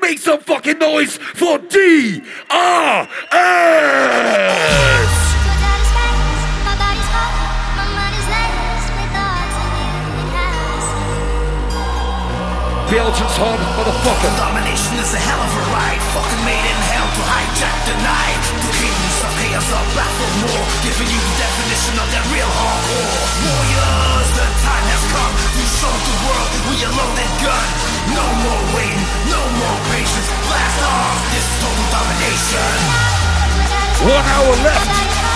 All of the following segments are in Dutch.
Make some fucking noise for D R S. Belgians hard motherfucker. Domination is a hell of a ride. Fucking made in hell to hijack the night. The kings of chaos are for more. Giving you the definition of that real hardcore. Warriors, the time has come to show the world with your loaded gun. No more waiting, no more patience. Blast off this total domination. One hour left.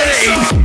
City.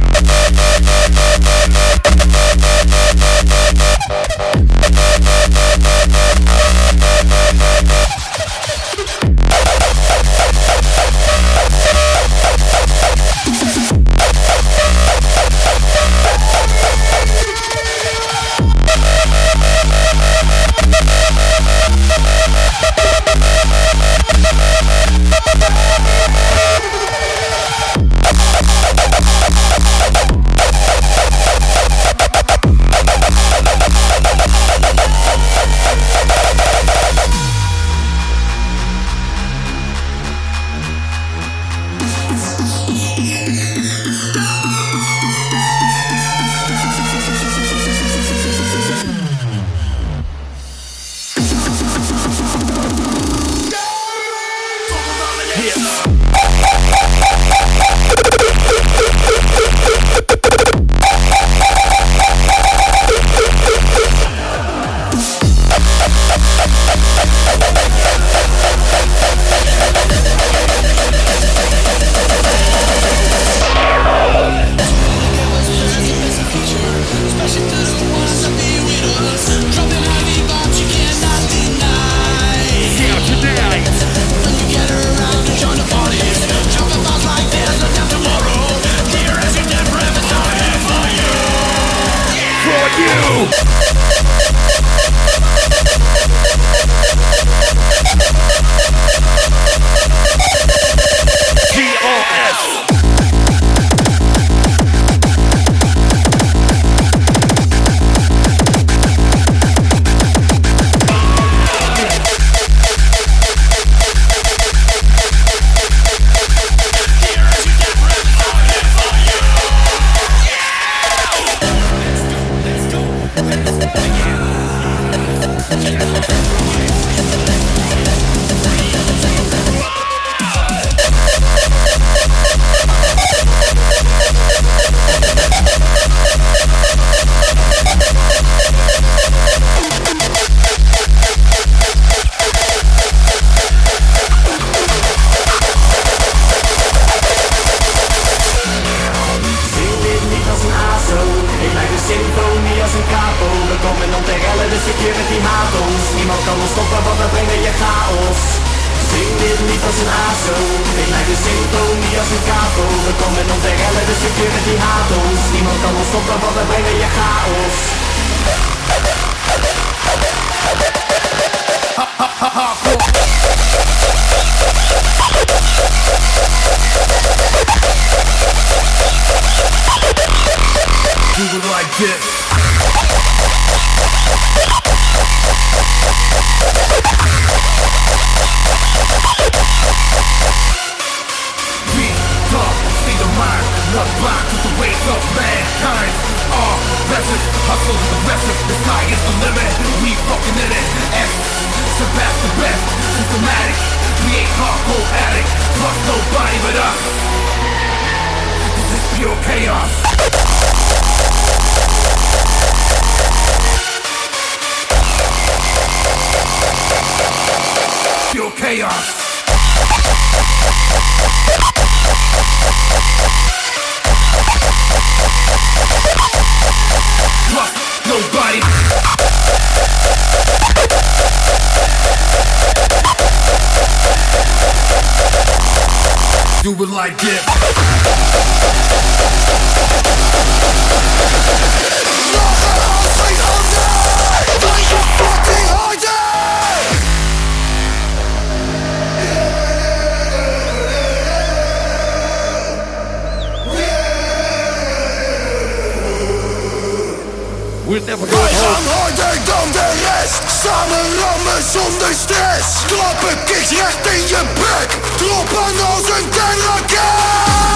Security Hardus Mimo chaos Do it like this. The sky is the limit. We fucking in it. S, surpass the best, systematic. We ain't hardcore addict, trust nobody but us. This is pure chaos. It like this. We never Wij gaan harder dan de rest. Samen rammen zonder stress. Klappen kicks recht in je bek Drop als een tankraket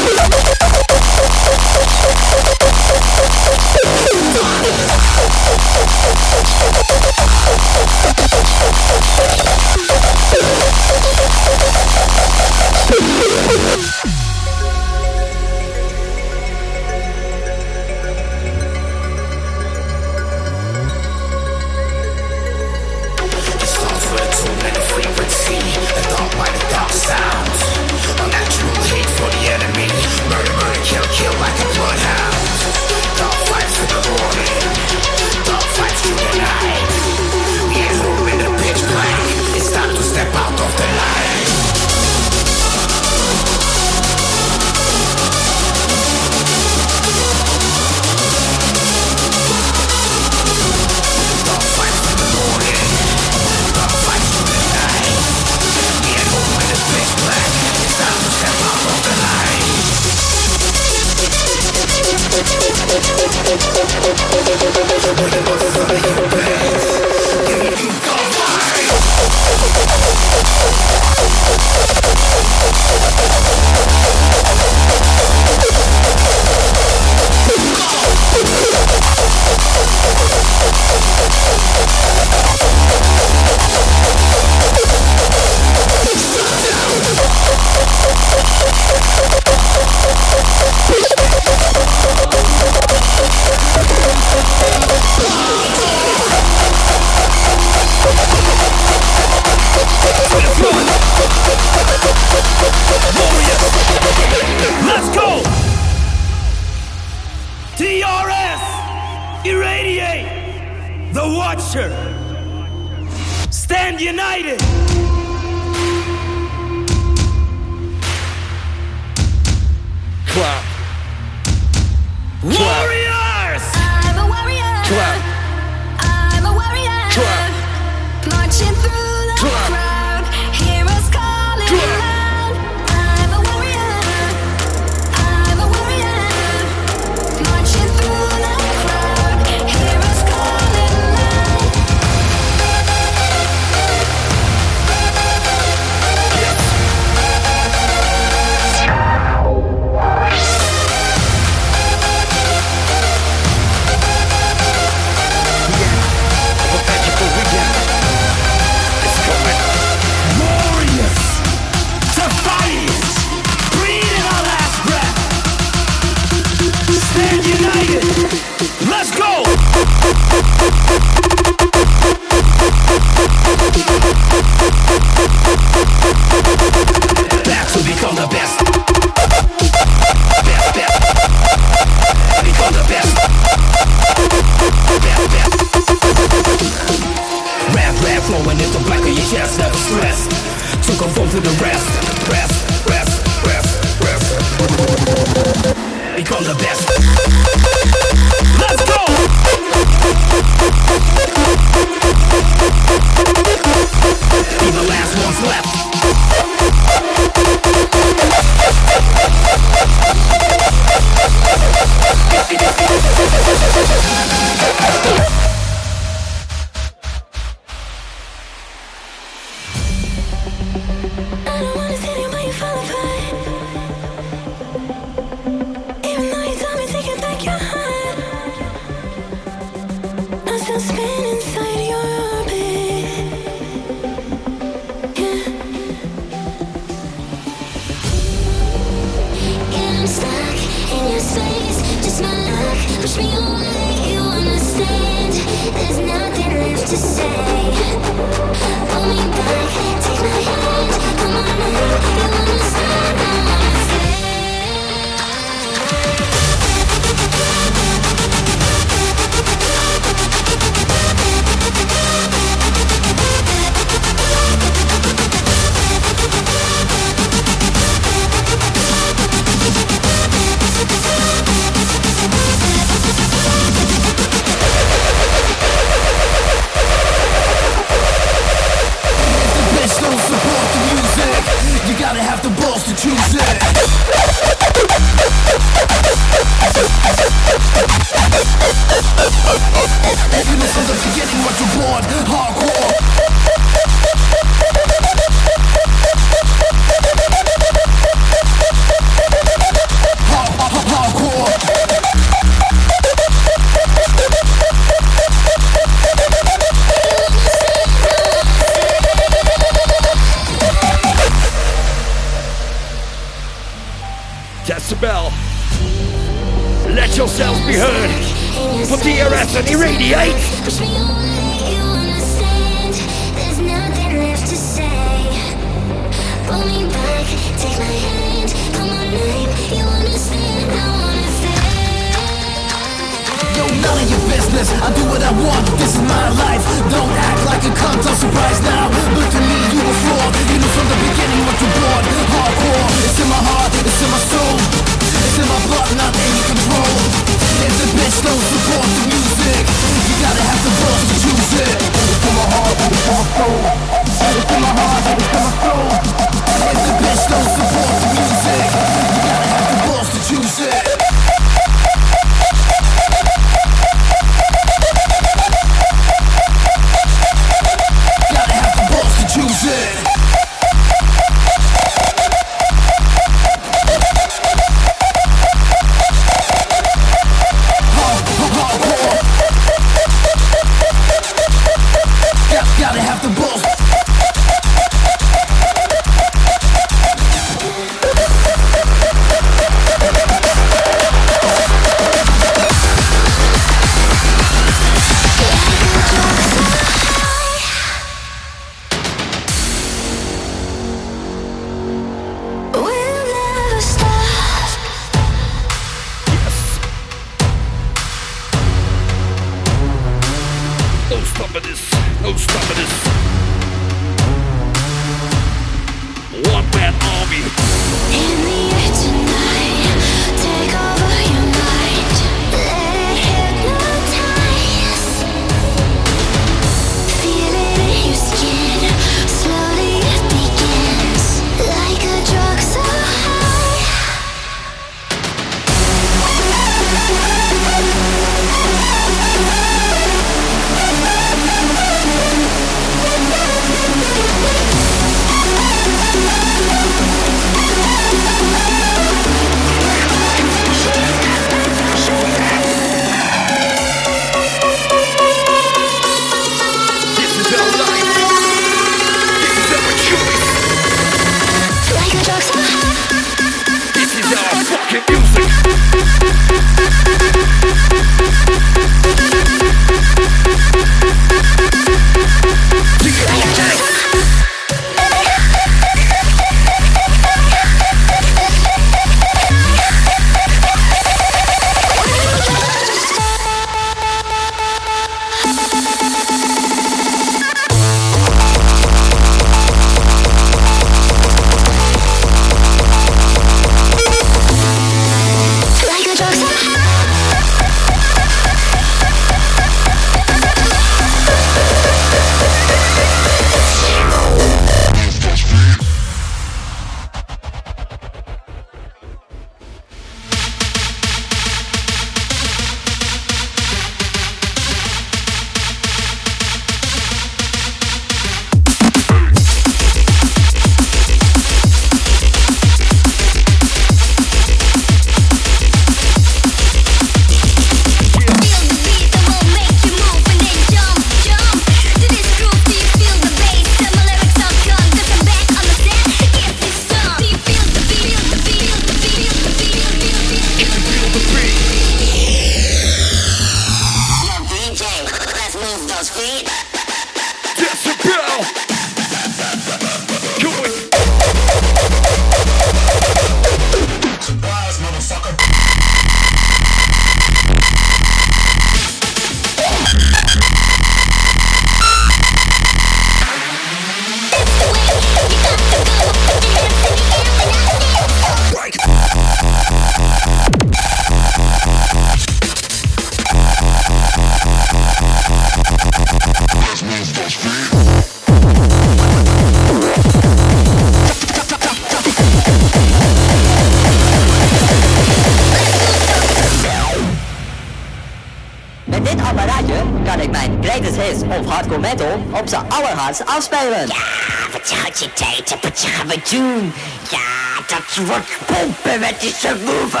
dit is his of hardcore metal op zijn allerhardst afspelen. Ja, wat gaat je tijd wat gaan we doen? Ja, dat wordt pompen met die subwoofer.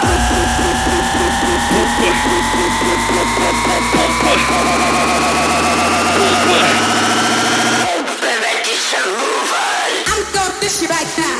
Pompen met die subwoofer. I'm right now.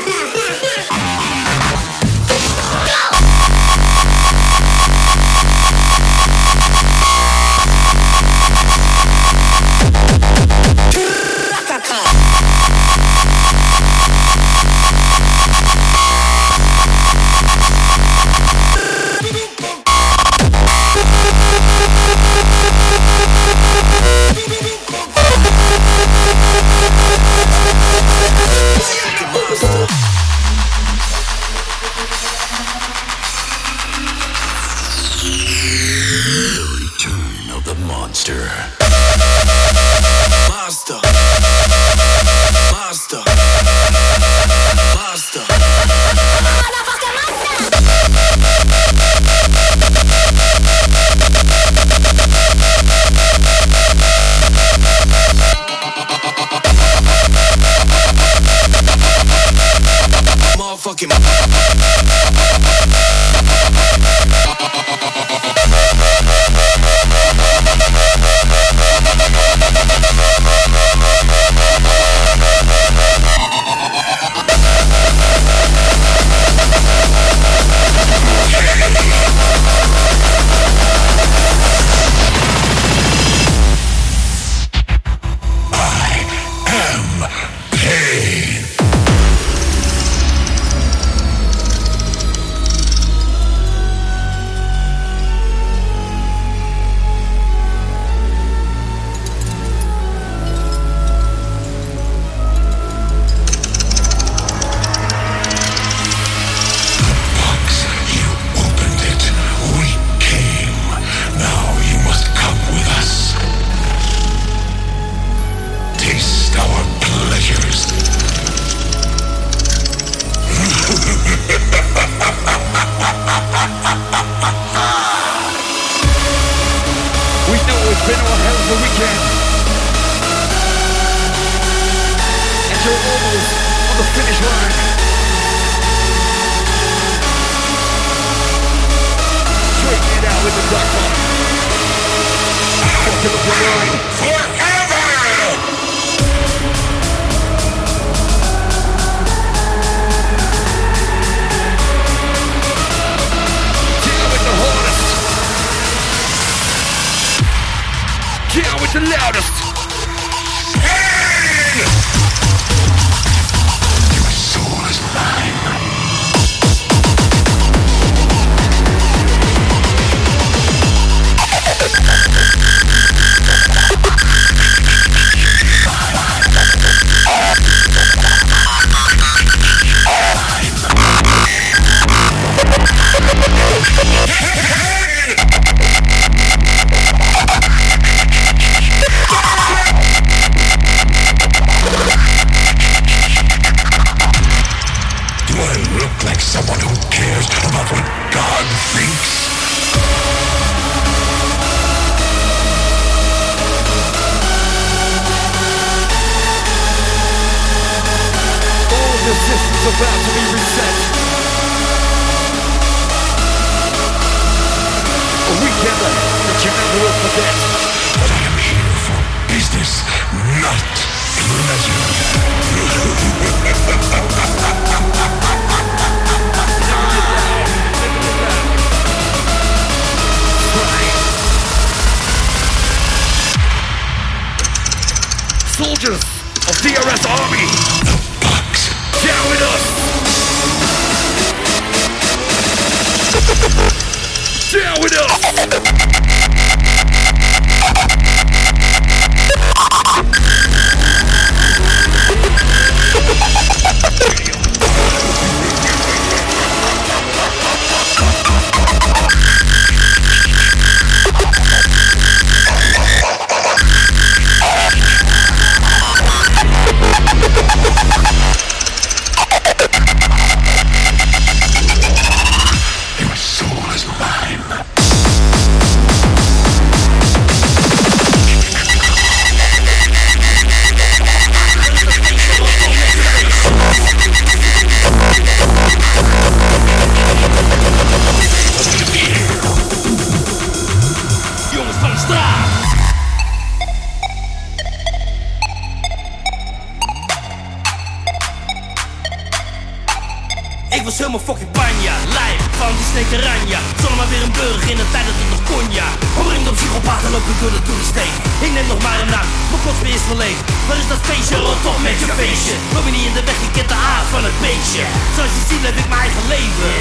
Was helemaal fucking panja, lijp van die snekeranja Zonder maar weer een burger in een tijd dat het nog kon, ja. Omringd op psychopaten loop ik door de toeristeen Ik neem nog maar een naam, mijn kotsbeer is verleefd Waar is dat feestje, rot op met je feestje. Loop je niet in de weg, je kent de A van het beestje. Zoals je ziet leef ik mijn eigen leven.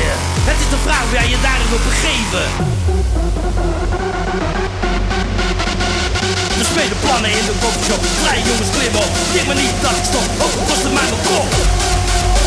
Het is de vraag of jij je daarin wilt begeven. We spelen plannen in de koffieshop Vrij jongens klimmen op, denk maar niet dat ik stop. Ook al kost het mij mijn kop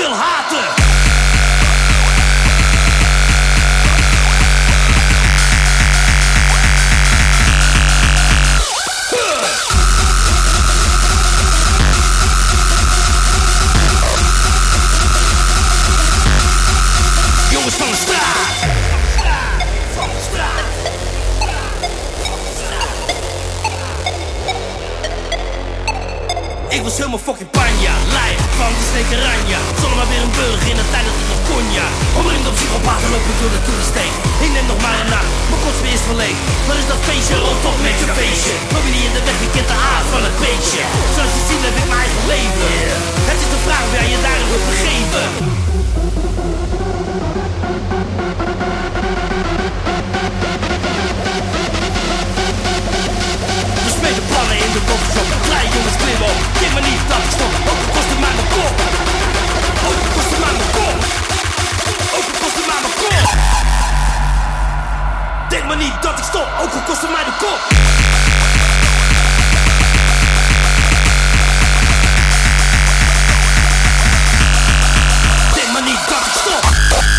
Wil haten. De de. Ik was helemaal fucking panja, lijp van die snekeranja Maar weer burger in het nog kon, ja Omringd op psychopaten loop ik door de toeristeen Ik neem nog maar een nacht, mijn kotsbeer is verleefd Waar is dat feestje, rot op met je feestje. Loop je niet in de weg, je kent de aard van het beestje. Zoals je ziet leef ik mijn eigen leven. Het is de vraag jij je daarin wilt begeven. Plannen in de koffieshop Vrij jongens klimmen op. Denk maar niet dat ik stop Ook kost het mij mijn kop Denk maar niet dat ik stop. Ook al kost het mij de kop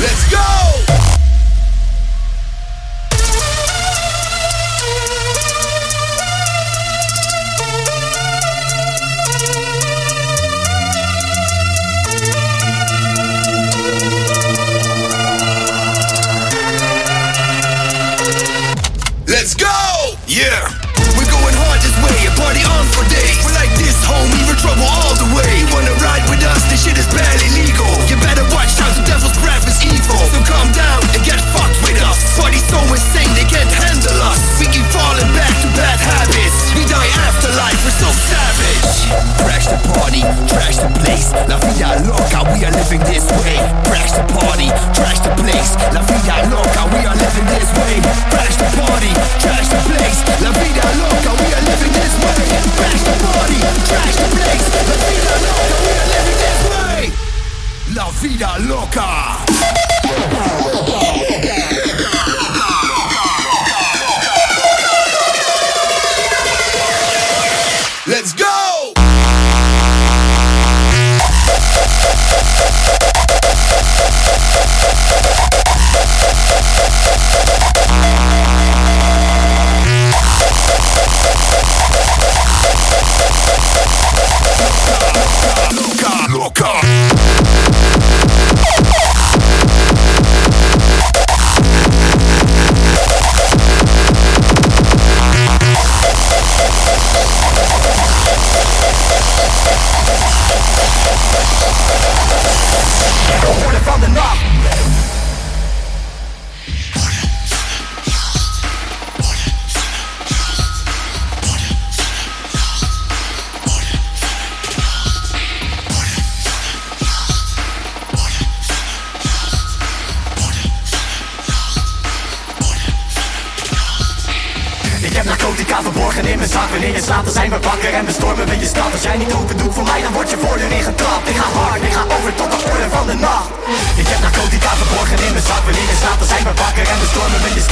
Let's go! belli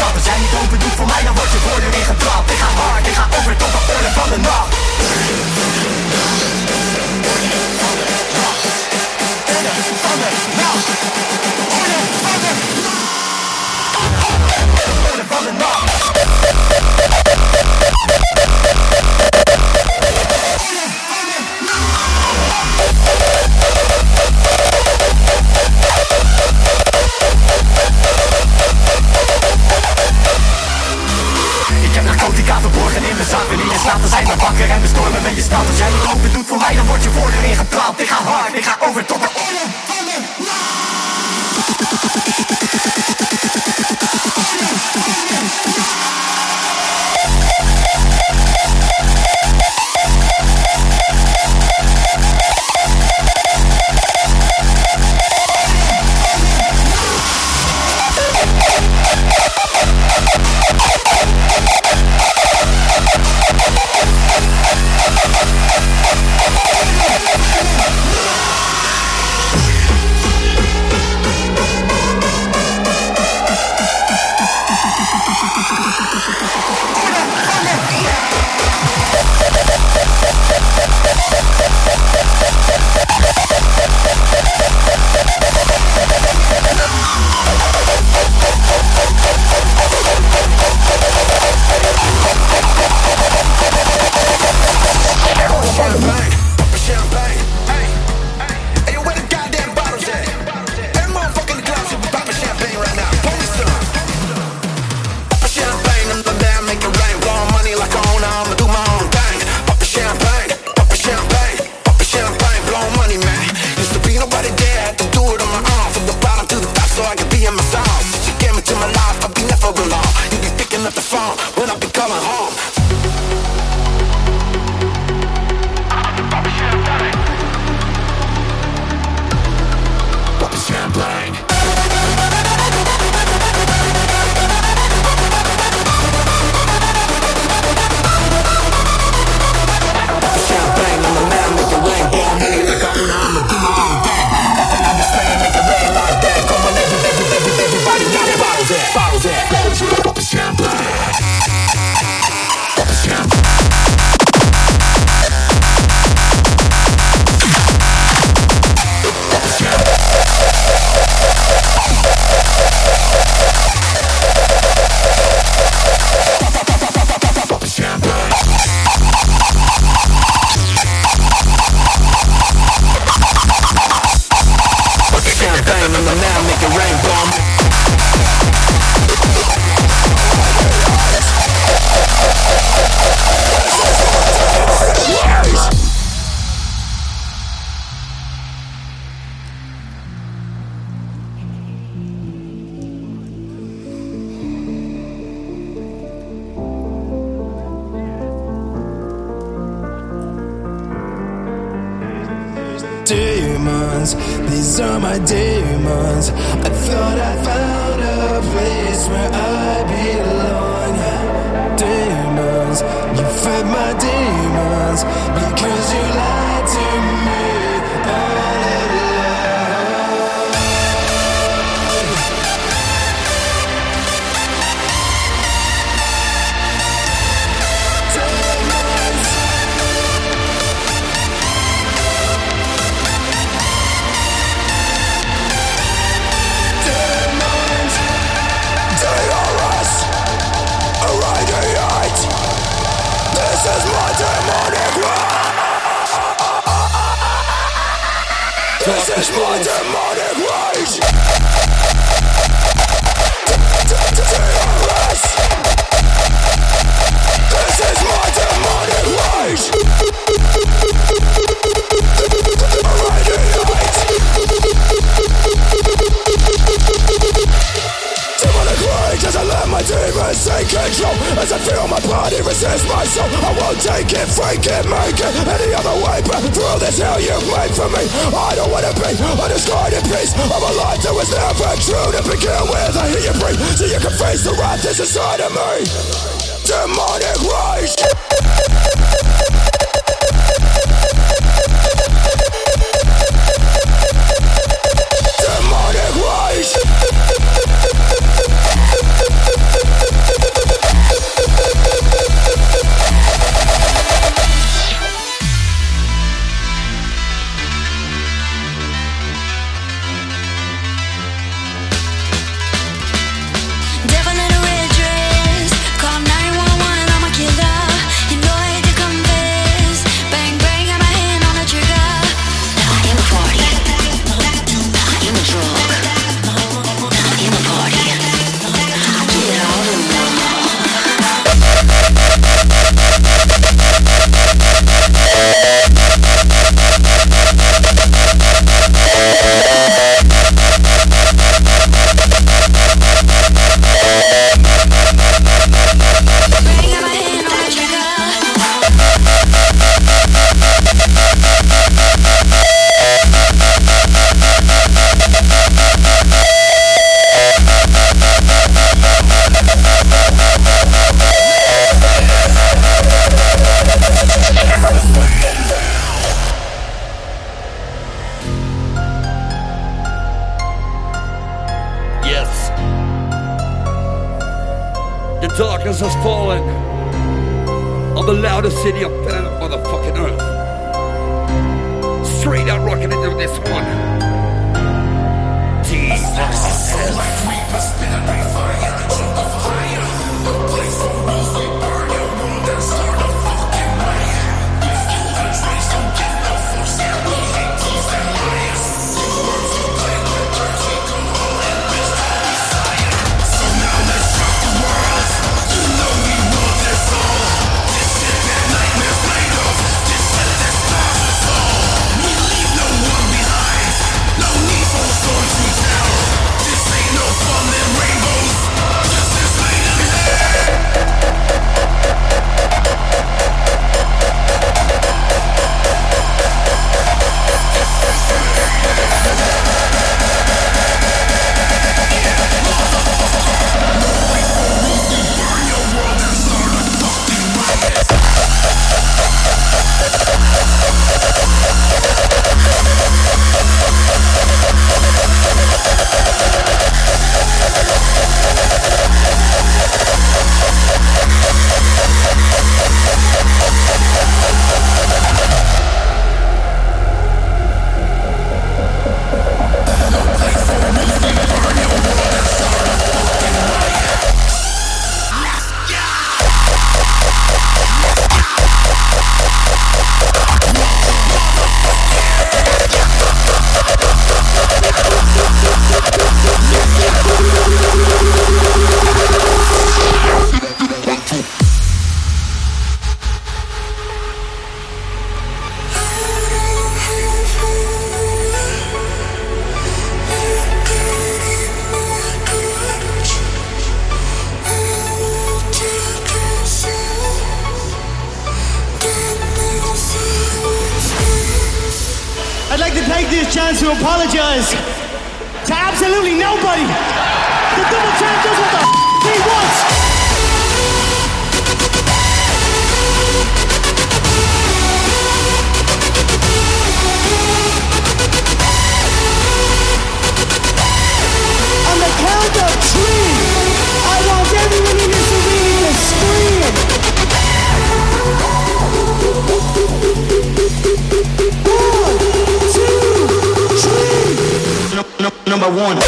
stop us and don't where I belong. Demons, you fed my demons because you lied to me. Spider-Man can't take control. As I feel my body resist my soul. I won't take it, fake it, make it Any other way. But through this hell you've made for me I don't wanna be a discarded piece Of a life that was never true to begin with. I hear you breathe so you can face the wrath that's inside of me. Demonic rage. want.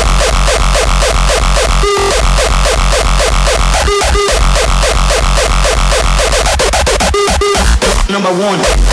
Number one.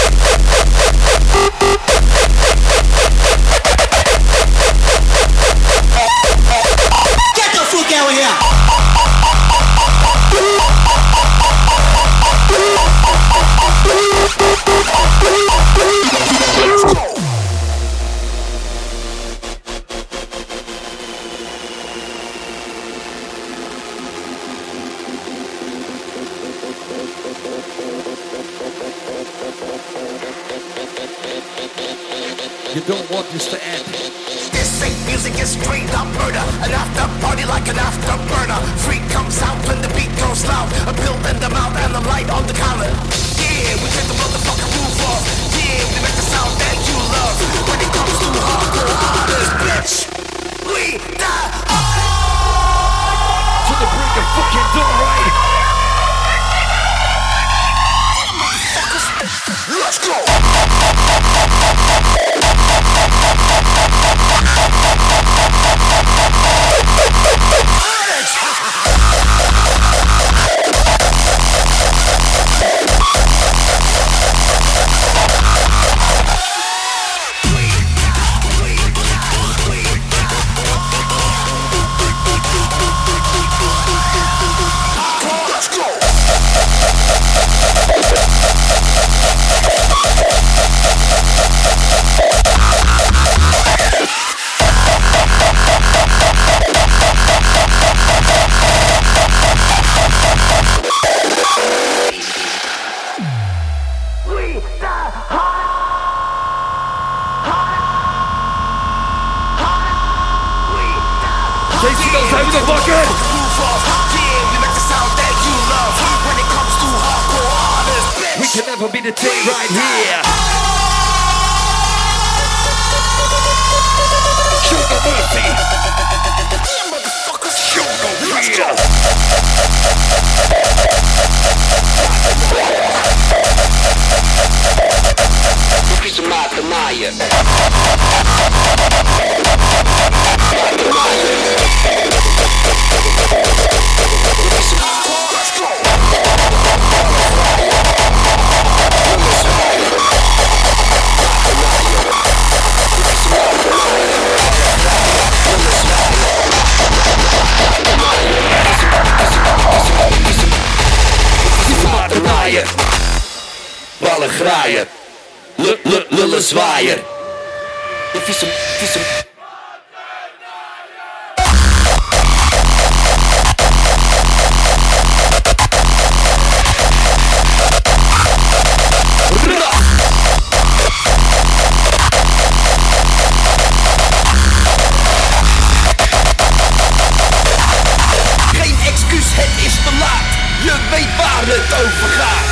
Weet waar het over gaat.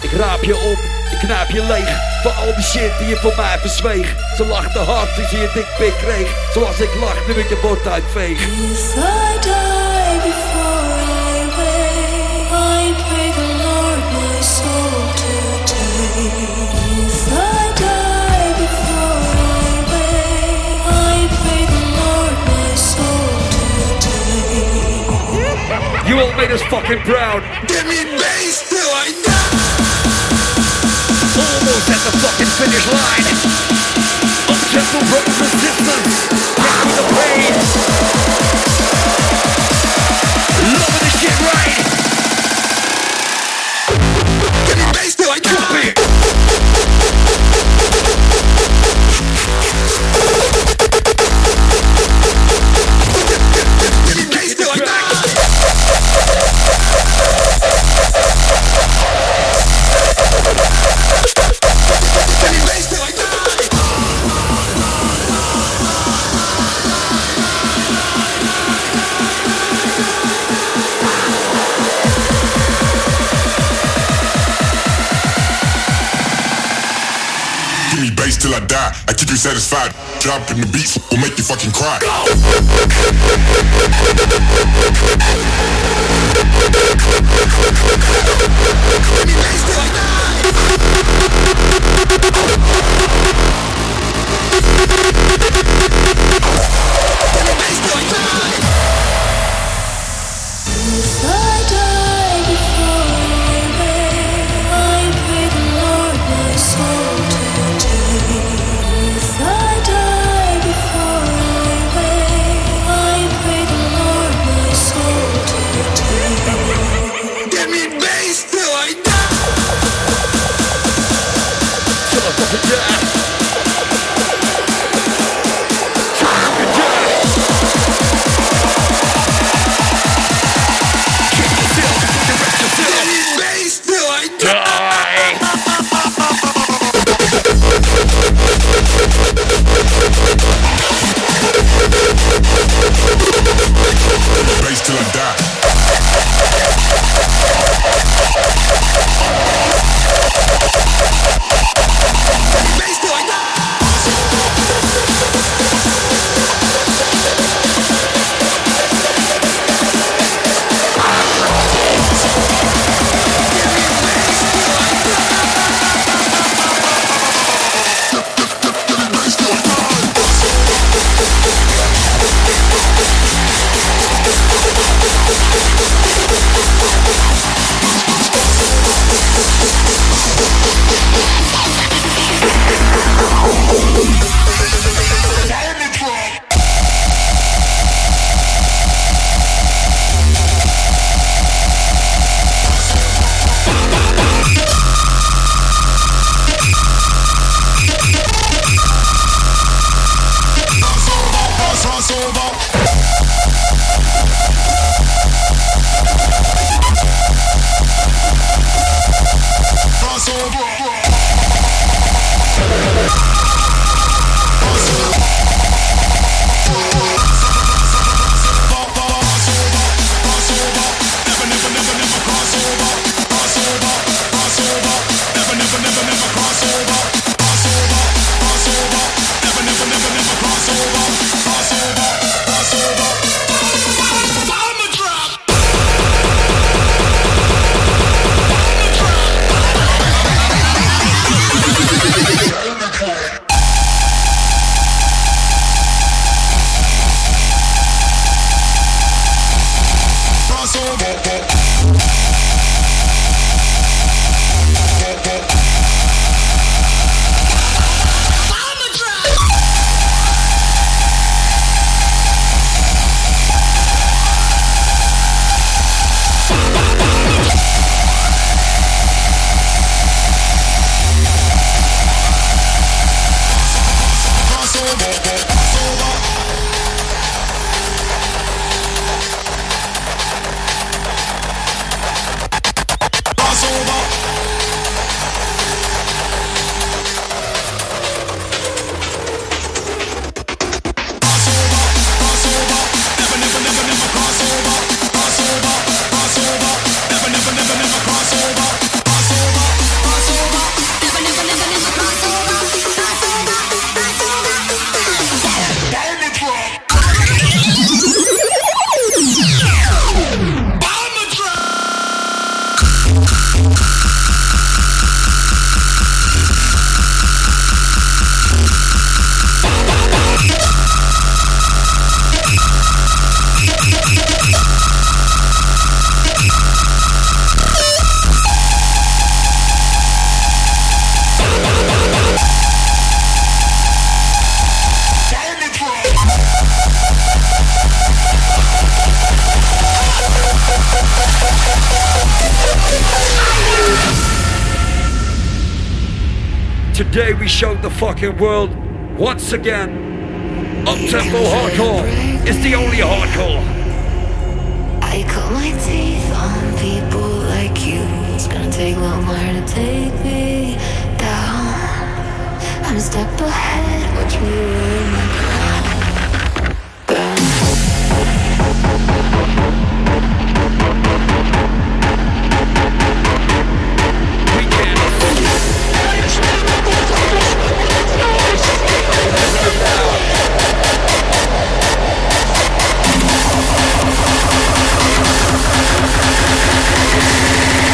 Ik raap je op, knaap je leeg. Voor al die shit die je voor mij verzweeg Ze lachte hard toen ze je dikpik kreeg. Zoals ik lach nu ik je bord uitveeg. If I die before I wake, I pray the Lord my soul to take. If I die before I wake, I pray the Lord my soul to take. You all made us fucking proud. Give me Almost at the fucking finish line. Up gentle road resistance. Carry the pain. Loving the shit right. Give me bass till I Drop it keep you satisfied. Dropping the beats will make you fucking cry. Give fucking world once again. Up tempo hardcore is the only hardcore. I cut my teeth on people like you. It's gonna take a lot more to take me down. I'm a step ahead, watch me my crown. Thank you.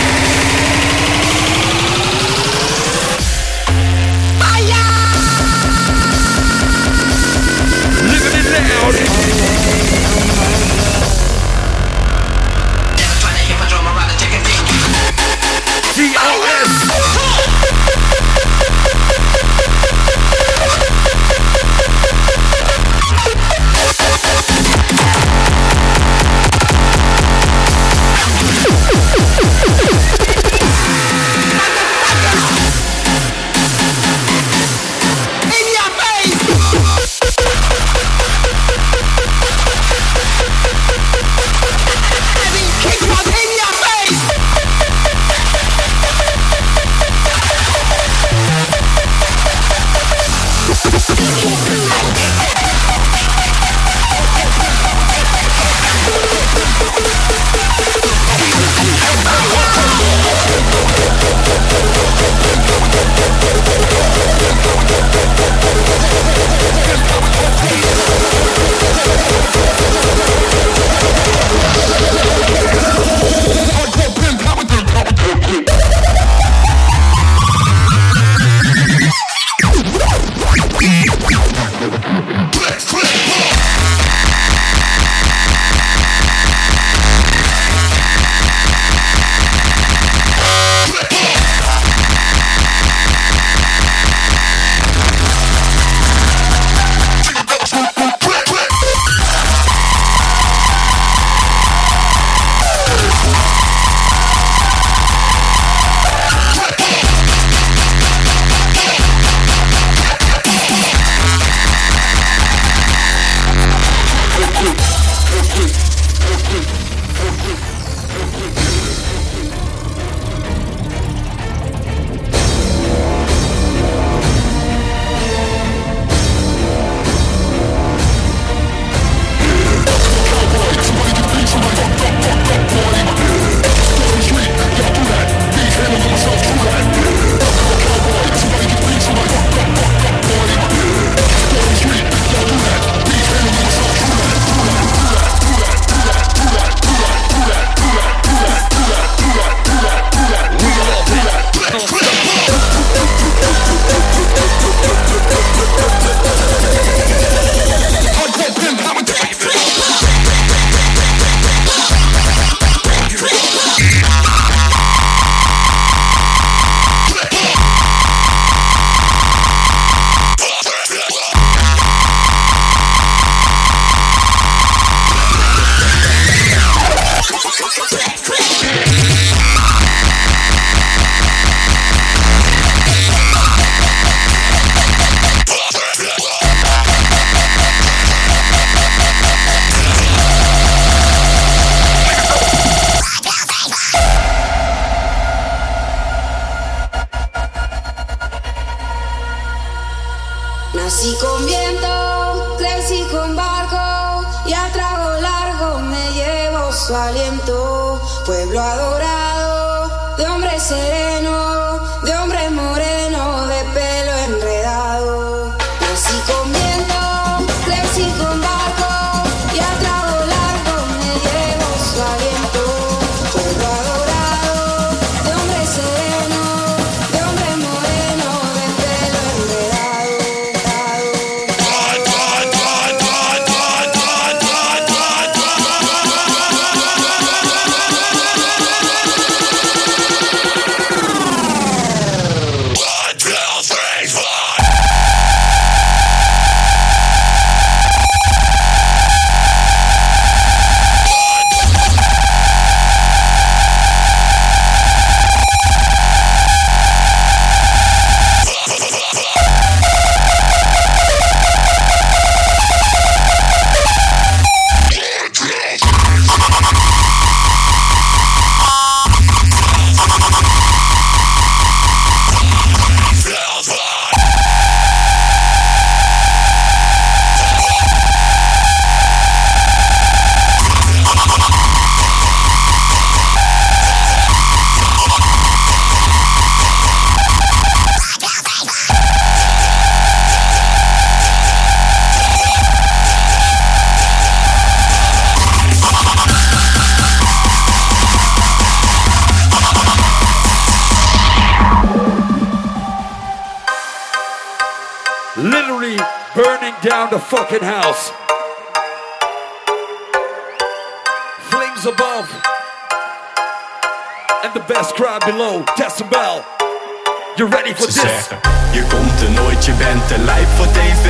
Je komt er nooit, je bent te lijp voor tv.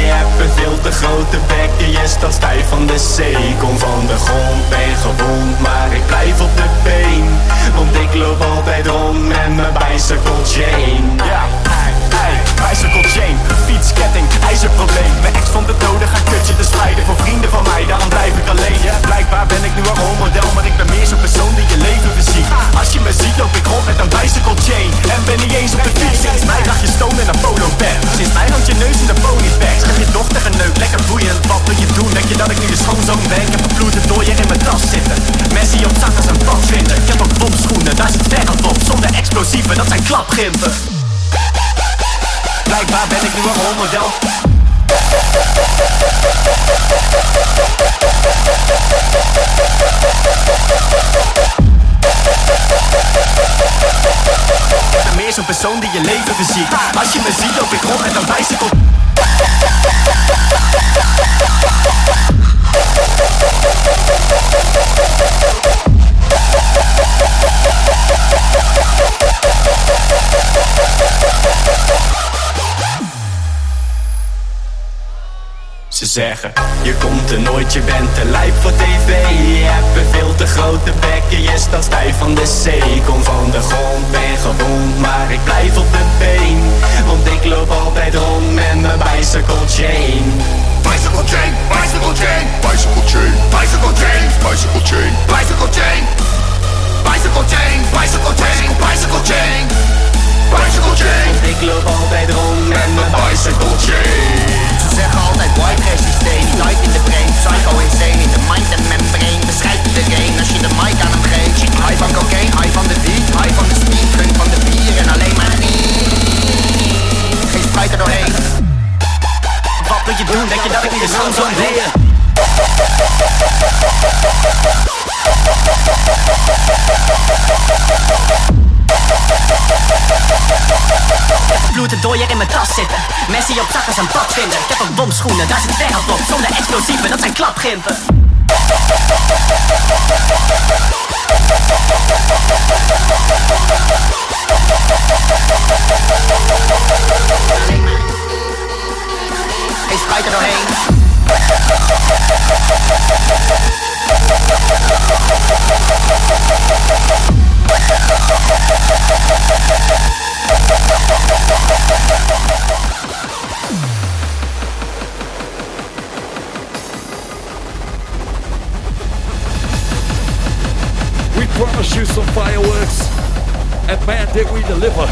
Je hebt een veel te grote bek, je staat stijf van de zee. Kom van de grond, ben gewond, maar ik blijf op de been. Want ik loop altijd rond met mijn bicycle chain Ja, bicycle chain, fietsketting, ijzerprobleem. Mijn ex vond het nodig, ga kutje te strijden. Voor vrienden van mij, daarom blijf ik alleen. Ja, blijkbaar ben ik nu een rolmodel, maar ik ben meer zo'n persoon die je leven verziekt Als je me ziet, loop ik rond met een bicycle chain. En ben niet eens op de fiets, sinds mij draag je stoom in een polo pen Sinds mij hangt je neus in de ponybags Geef je dochter een neuk, lekker boeiend, wat wil je doen? Denk je dat ik nu je schoonzoon ben? Ik heb een bloed dooier in mijn tas zitten. Messi op zak als een padvinder Ik heb ook bomschoenen, daar zit verf op Zonder explosieven, dat zijn klapgimpen Blijkbaar ben ik nu een rolmodel. Ik ben meer zo'n persoon die je leven verziekt Als je me ziet loop ik rond met een bicycle Ze zeggen, je komt er nooit, je bent te lijp voor tv. Je hebt een veel te grote bek, je staat stijf van de zee Kom van de grond, ben gewond, maar ik blijf op de been. Want ik loop altijd rond met mijn bicycle chain. Bicycle chain, bicycle chain, bicycle chain, bicycle chain, bicycle chain, bicycle chain, bicycle chain, bicycle chain, bicycle chain, bicycle chain. Ik loop altijd rond met mijn bicycle chain Psycho, that white trash is stained, light in the brain, psycho insane. Bomschoenen, daar zit op. Zonder explosieven, dat zijn klapgimpen. Deliver.